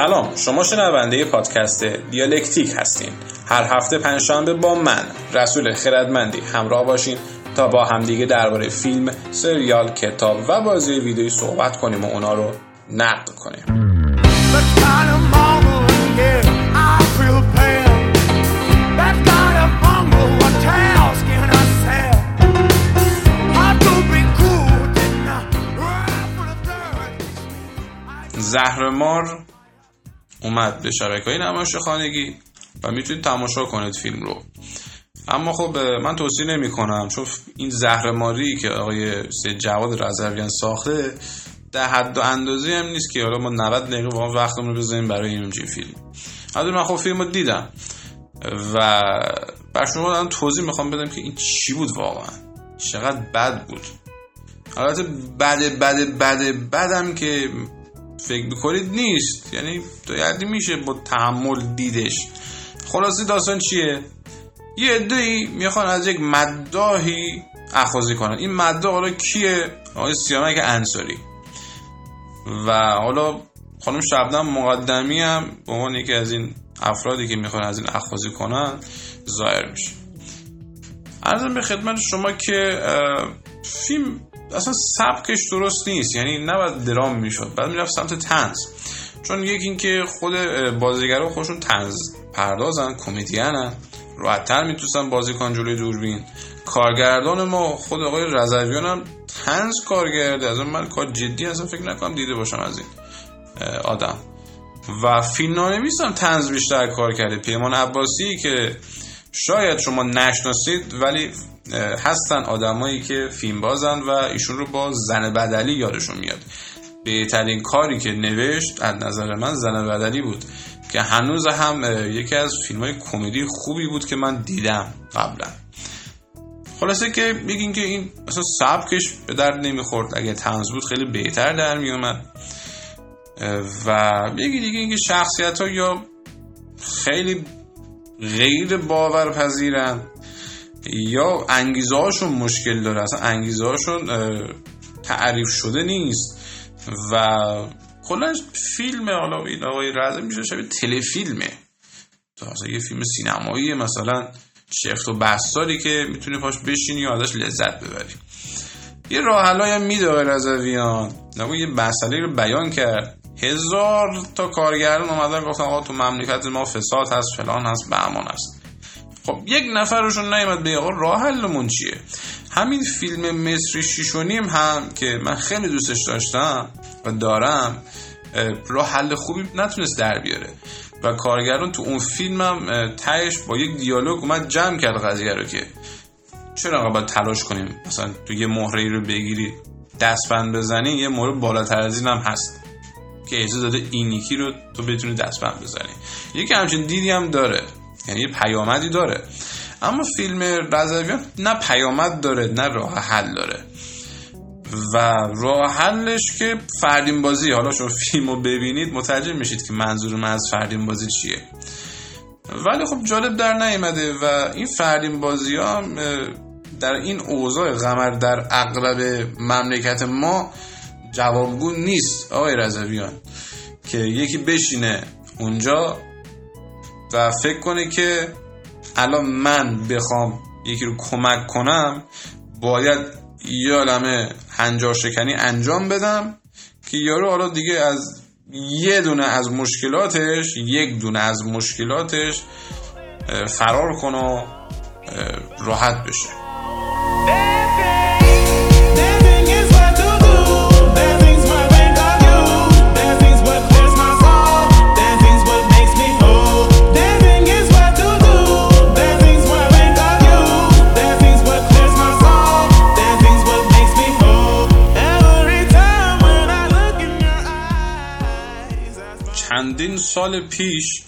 سلام شما شنونده پادکست دیالکتیک هستین. هر هفته پنجشنبه با من رسول خردمندی همراه باشین تا با همدیگه درباره فیلم سریال کتاب و بازی ویدیویی صحبت کنیم و اونا رو نقد کنیم. زهرمار اومد به شبکه های نمایش خانگی و می‌تونید تماشا کنید فیلم رو. اما خب من توصیه نمی کنم چون این زهرماری که آقای سید جواد رضویان ساخته در حد و اندازه هم نیست که حالا ما 90 دقیقه واقعا وقتمون رو بزنیم برای این همچین فیلم. البته من خب فیلم رو دیدم و بر شما دارم توضیح می‌خوام بدم که این چی بود واقعا. چقدر بد بود. البته بده بده بده بدم که فکر می‌کنید نیست. یعنی یعنی میشه با تحمل دیدش. خلاصی داستان چیه؟ یه عده‌ای می‌خوان از یک مداهی اخاذی کنن. این مداح حالا کیه؟ آقای سیامک انصاری. و حالا خانم شبنم مقدمی هم به عنوان یکی از این افرادی که می‌خوان از این اخاذی کنن ظاهر میشه. ارزم به خدمت شما که فیلم اصلا سبکش درست نیست. یعنی نباید درام می‌شد. بعد می‌رفت سمت تنز چون یکی اینکه خود بازیگرا خودشون تنز پردازن کمدینن. راحتتر می‌تونستن بازی کنن جلوی دوربین. کارگردان ما خود آقای رضویان هم تنز کارگرده. از من کار جدی اصلا فکر نکنم دیده باشم از این آدم. و فیلمنامه‌نویس هم تنز بیشتر کار کرده. پیمان عباسی که شاید شما نشناسید ولی هستن آدمایی که فیلم بازن و ایشون رو با زن بدلی یادشون میاد. بهترین کاری که نوشت از نظر من زن بدلی بود که هنوز هم یکی از فیلم های کمدی خوبی بود که من دیدم قبلا. خلاصه که میگین که این اصلا سبکش به درد نمی‌خورد. اگه تنز بود خیلی بهتر در میومد و یکی دیگه اینکه شخصیت ها یا خیلی غیر باورپذیرن. یا انگیزه هاشون مشکل داره. اصلا انگیزه هاشون تعریف شده نیست. و کلا فیلم حالا این آقای رزه میشه شبیه تلفیلمه. مثلا یه فیلم سینمایی مثلا شفت و بستاری که می‌تونی پاش بشینی و ازش لذت ببری. یه راه هم میده آقای رضویان. یه مسئله رو بیان کرد. هزار تا کارگران اومدن گفتن آقا تو مملکت ما فساد هست فلان هست بهمان هست. خب یک نفرشون نیومد به آقا راه حلمون چیه؟ همین فیلم مصری شیشونیم هم که من خیلی دوستش داشتم و دارم اه، راه حل خوبی نتونست در بیاره. و کارگران تو اون فیلم هم اه، تهش با یک دیالوگ اومد جمع کرد قضیه رو که چرا باید تلاش کنیم؟ مثلا تو یه مهره ای رو بگیری دستبند بزنی یه مهره بالاتر از این هم هست که اجازه داده این یکی رو تو بتونی دستبند بزنی. یکی همچین دیدی هم داره. یعنی پیامدی داره. اما فیلم رضویان نه پیامد داره نه راه حل داره. و راه حلش که فردین بازی حالا شما فیلم رو ببینید متوجه میشید که منظور من از فردین بازی چیه. ولی خب جالب در نیامده و این فردین بازی ها در این اوضاع قمر در اغلب مملکت ما جوابگو نیست آقای رضویان که یکی بشینه اونجا و فکر کنه که الان من بخوام یکی رو کمک کنم باید یه عالمه هنجار شکنی انجام بدم که یارو حالا دیگه از یه دونه از مشکلاتش یک دونه از مشکلاتش فرار کنه و راحت بشه. چندین سال پیش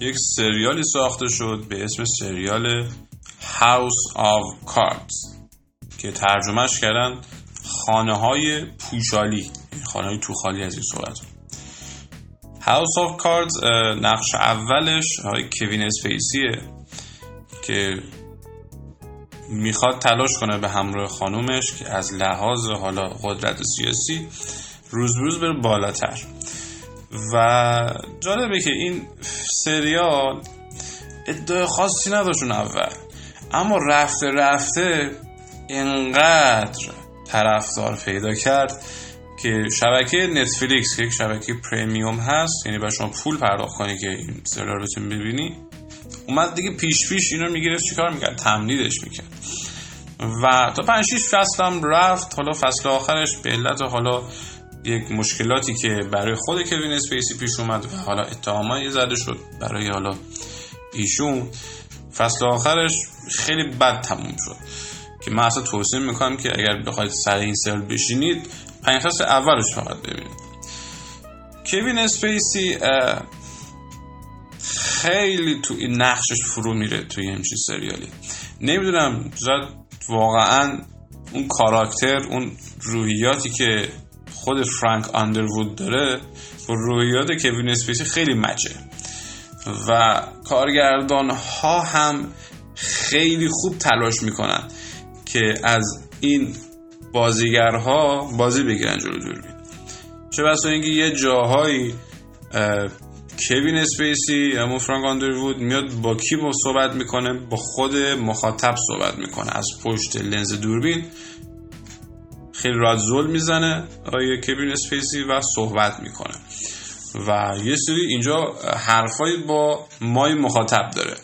یک سریالی ساخته شد به اسم سریال House of Cards که ترجمهش کردن خانه های پوشالی خانه های توخالی از این صورت House of Cards نقش اولش های کوین اسپیسیه که می‌خواد تلاش کنه به همراه خانومش که از لحاظ حالا قدرت سیاسی روز روز بره بالاتر. و جالبه که این سریال ادعای خاصی نداشت اون اول. اما رفته رفته انقدر طرفدار پیدا کرد که شبکه نتفلیکس که یک شبکه پریمیوم هست یعنی باید شما پول پرداخت کنی که این سریال رو بتونی ببینی اومد دیگه پیش پیش اینو می‌گرفت چیکار می‌کرد؟ تمدیدش می‌کرد. و تا 5 6 فصل هم رفت حالا فصل آخرش به علت حالا یک مشکلاتی که برای خود کوین اسپیسی پیش اومد. و حالا اتهامایی زده شد. برای حالا ایشون فصل آخرش خیلی بد تموم شد. که من اصلا توصیه می‌کنم که اگر بخواید سر این سریال بشینید پنج فصل اولش فقط ببینید. کوین اسپیسی خیلی تو این نقشش فرو میره توی همچین سریالی. نمی‌دونم شاید واقعا اون کاراکتر اون روحیاتی که خود فرانک آندروود داره با روحیات کوین اسپیسی خیلی match ه و کارگردان ها هم خیلی خوب تلاش می‌کنن که از این بازیگرها بازی بگیرن جلو دوربین چه بسا اینکه یه جاهایی کوین اسپیسی اما فرانک آندروود میاد با کی با صحبت می‌کنه با خود مخاطب صحبت می‌کنه از پشت لنز دوربین. خیلی راحت زل می‌زنه آیه کوین اسپیسی و صحبت می‌کنه. و یه سری اینجا حرفایی با مای مخاطب داره.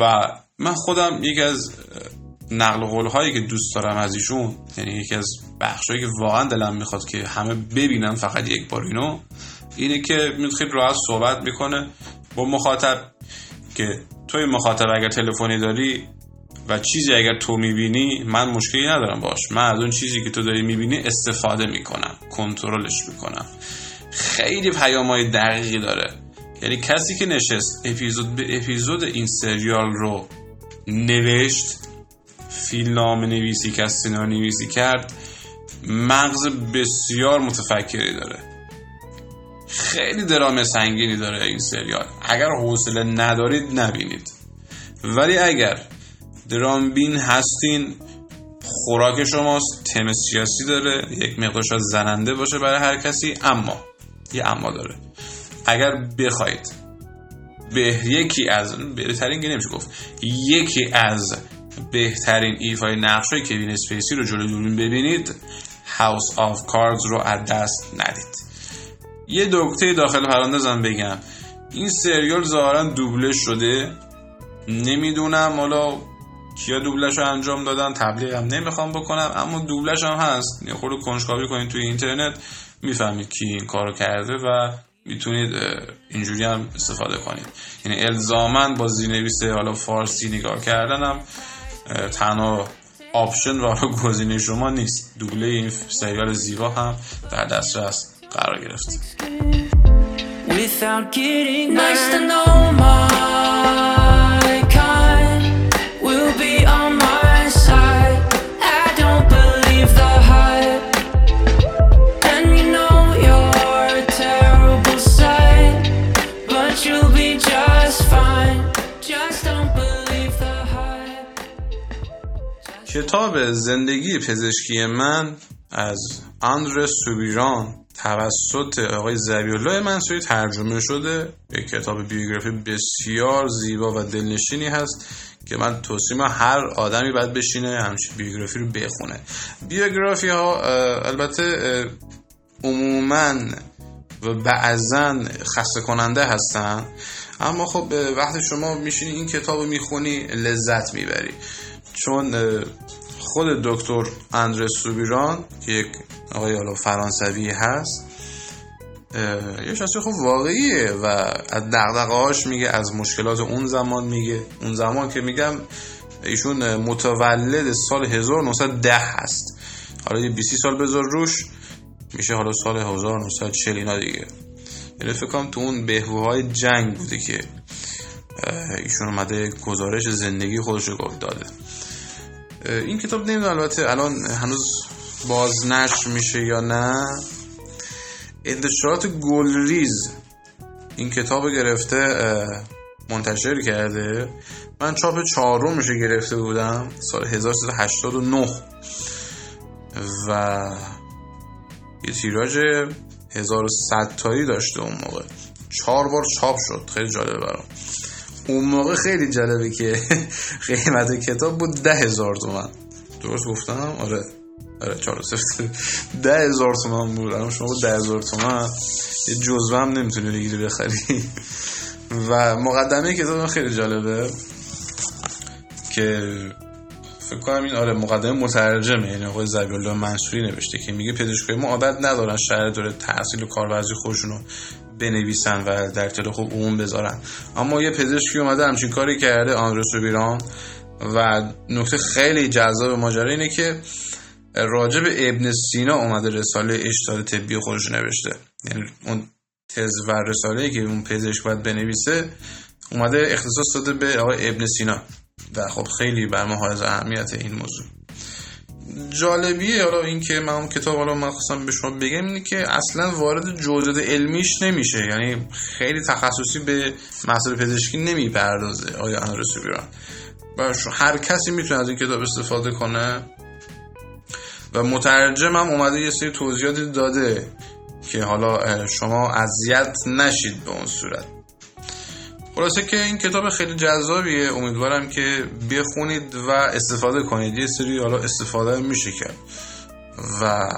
و من خودم یکی از نقل قول هایی که دوست دارم از ایشون یعنی یکی از بخشایی که واقعا دلم می‌خواد که همه ببینن فقط یک بار اینو اینه که خیلی راحت صحبت می‌کنه با مخاطب که توی مخاطب اگر تلفنی داری و چیزی اگر تو می‌بینی من مشکلی ندارم باش. من از اون چیزی که تو داری می‌بینی استفاده می‌کنم کنترلش می‌کنم خیلی پیامهای دقیقی داره. یعنی کسی که نشست اپیزود به اپیزود این سریال رو نوشت فیلم نویسی که سینما نویسی کرد مغز بسیار متفکری داره. خیلی درام سنگینی داره این سریال. اگر حوصله ندارید نبینید. ولی اگر درام بین هستین. خوراک شماست تم سیاسی داره. یک مقدار شاید زننده باشه برای هر کسی اما یه اما داره. اگر بخواید به یکی از بهترین که نمیشه گفت یکی از بهترین ایفای نقش های کوین اسپیسی رو جلو دوربین ببینید House of Cards رو از دست ندید. یه نکته داخل پرانتزم بگم. این سریال ظاهرا دوبله شده. نمی‌دونم حالا کیا دوبلش رو انجام دادن تبلیغ هم نمی‌خوام بکنم اما دوبلش هم هست. یه خورده کنجکاوی کنید توی اینترنت می‌فهمید کی این کارو کرده و می‌تونید اینجوری هم استفاده کنید. یعنی الزاماً با زیرنویس حالا فارسی نگاه کردن هم تنها option و گزینه شما نیست. دوبله این سریال زیبا هم در دسترس قرار گرفته کتاب زندگی پزشکی من از آندر سوبیران توسط آقای زبیالله منصوری ترجمه شده. یک کتاب بیوگرافی بسیار زیبا و دلنشینی هست که من توصیم هر آدمی باید بشینه همچین بیوگرافی رو بخونه. بیوگرافی ها البته عموما و بعضا خسته کننده هستن اما خب وقتی شما میشینی این کتاب رو می‌خونی لذت می‌بری. چون خود دکتر اندرس سوبیران که یک آقای حالا فرانسوی هست یه شخصی خب واقعیه و از دقدقهاش میگه از مشکلات اون زمان میگه. اون زمان که میگم ایشون متولد سال 1910 هست. حالا یه 20 سال بذار روش میشه حالا سال 1940 اینا دیگه. یعنی فکر تو اون بهبوهای جنگ بوده که ایشون اومده گزارش زندگی خودش رو داده. این کتاب نمی‌دونم البته الان هنوز بازنشر میشه یا نه. انتشارات گلریز این کتاب گرفته منتشر کرده. من چاپ چهارمش گرفته بودم سال 1389 و یه تیراژ 1100 تایی داشته اون موقع. چهار بار چاپ شد خیلی جالبه برام. اون موقع خیلی جالبه که قیمت کتاب بود ده هزار تومن درست گفتم؟ آره. آره چهار صفر ده هزار تومن بود. الان شما ده هزار تومن یه جزوه هم نمی‌تونی بگیری بخری. و مقدمه کتاب خیلی جالبه که فکر کنم این آره مقدمه مترجمه. یعنی آقای زبیالله منصوری نوشته که میگه پزشکای ما عادت ندارن شهر داره تحصیل و کارورزی خودشونو بنویسن و در طول خوب عموم بذارن. اما یه پزشکی اومده همچین کاری کرده آندرس بیران و نکته خیلی جذاب ماجرا اینه که راجع به ابن سینا اومده رساله اشتاد طبی خودش نوشته. یعنی اون تز و رساله که اون پزشک باید بنویسه اومده اختصاص داده به آقای ابن سینا. و خب خیلی بر ما حائز اهمیت این موضوع. جالبیه. حالا این که من اون کتاب حالا من خواستم به شما بگم اینه که اصلا وارد جزئیات علمیش نمیشه. یعنی خیلی تخصصی به مسائل پزشکی نمی‌پردازه. آیا انرس بیران هر کسی می‌تونه از این کتاب استفاده کنه. و مترجم هم اومده یه سری توضیحاتی داده که حالا شما اذیت نشید به اون صورت. خلاصه که این کتاب خیلی جذابیه. امیدوارم که بخونید و استفاده کنید. یه سری حالا استفاده میشه کرد. و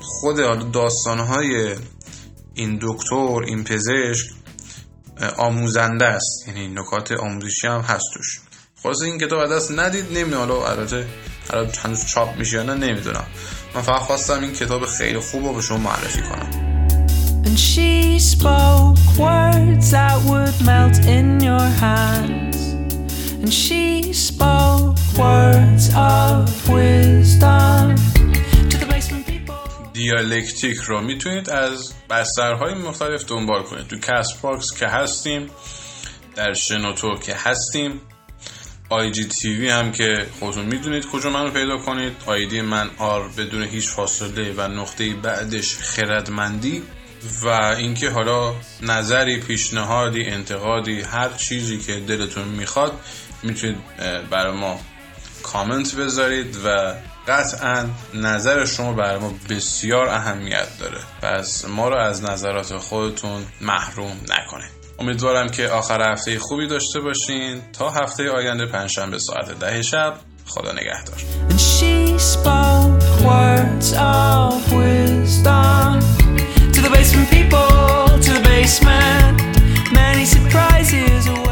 خود حالا داستانهای این دکتر این پزشک آموزنده است. یعنی نکات آموزشی هم هست توش. خلاصه این کتاب دست ندید. نمی‌دونم حالا البته هنوز چاپ میشه یا نه نمی‌دونم. من فقط خواستم این کتاب خیلی خوب رو به شما معرفی کنم. And she spoke words that would melt in your hands. And she spoke words of wisdom to the basement people. دیالکتیک رو می‌تونید از بسترهای مختلف دنبال کنید تو کست باکس که هستیم در شنوتو که هستیم IGTV هم که خودتون می‌دونید کجا من رو پیدا کنید آیدی MR بدون هیچ فاصله و نقطه بعدش خردمندی و اینکه حالا نظری پیشنهادی انتقادی هر چیزی که دلتون می‌خواد می‌تونید برای ما کامنت بذارید و قطعا نظر شما برای ما بسیار اهمیت داره. پس ما رو از نظرات خودتون محروم نکنید. امیدوارم که آخر هفته خوبی داشته باشین. تا هفته آینده پنجشنبه ساعت ده شب خدا نگهدار. basement, many surprises away.